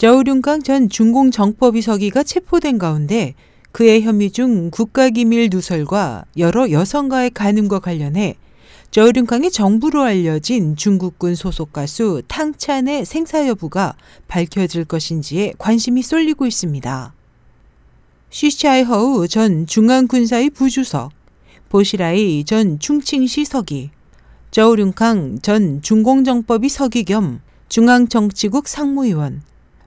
저우륜강 전 중공 정법위서기가 체포된 가운데 그의 혐의 중 국가기밀 누설과 여러 여성과의 간음과 관련해 저우륜강의 정부로 알려진 중국군 소속 가수 탕찬의 생사 여부가 밝혀질 것인지에 관심이 쏠리고 있습니다. 쉬샤이허우 전 중앙군사의 부주석, 보시라이 전 충칭시 서기, 저우륜캉 전 중공정법위 서기 겸 중앙정치국 상무위원,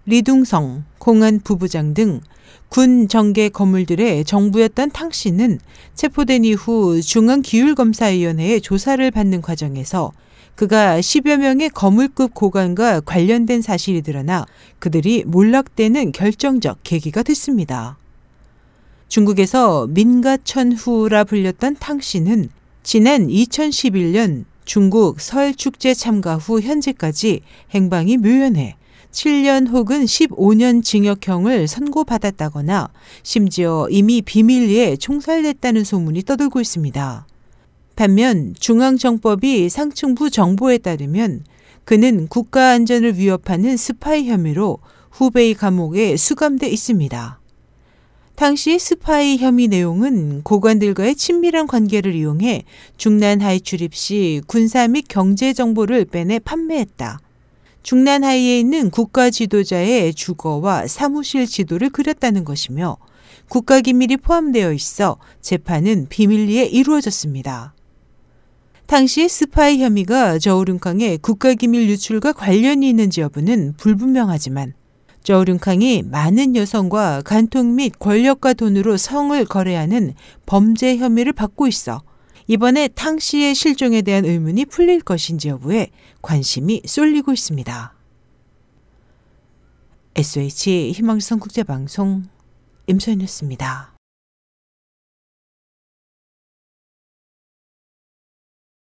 리둥성, 공안 부부장 등 군 정계 건물들의 정부였던 탕 씨는 체포된 이후 중앙기율검사위원회의 조사를 받는 과정에서 그가 10여 명의 거물급 고관과 관련된 사실이 드러나 그들이 몰락되는 결정적 계기가 됐습니다. 중국에서 민가천후라 불렸던 탕 씨는 지난 2011년 중국 설 축제 참가 후 현재까지 행방이 묘연해 7년 혹은 15년 징역형을 선고받았다거나 심지어 이미 비밀리에 총살됐다는 소문이 떠돌고 있습니다. 반면 중앙정법이 상층부 정보에 따르면 그는 국가 안전을 위협하는 스파이 혐의로 후베이 감옥에 수감돼 있습니다. 당시 스파이 혐의 내용은 고관들과의 친밀한 관계를 이용해 중난하이 출입 시 군사 및 경제 정보를 빼내 판매했다. 중난하이에 있는 국가 지도자의 주거와 사무실 지도를 그렸다는 것이며 국가 기밀이 포함되어 있어 재판은 비밀리에 이루어졌습니다. 당시 스파이 혐의가 저우융캉의 국가기밀 유출과 관련이 있는지 여부는 불분명하지만 저우융캉이 많은 여성과 간통 및 권력과 돈으로 성을 거래하는 범죄 혐의를 받고 있어 이번에 탕 씨의 실종에 대한 의문이 풀릴 것인지 여부에 관심이 쏠리고 있습니다. SH 희망성 국제방송 임소연이었습니다.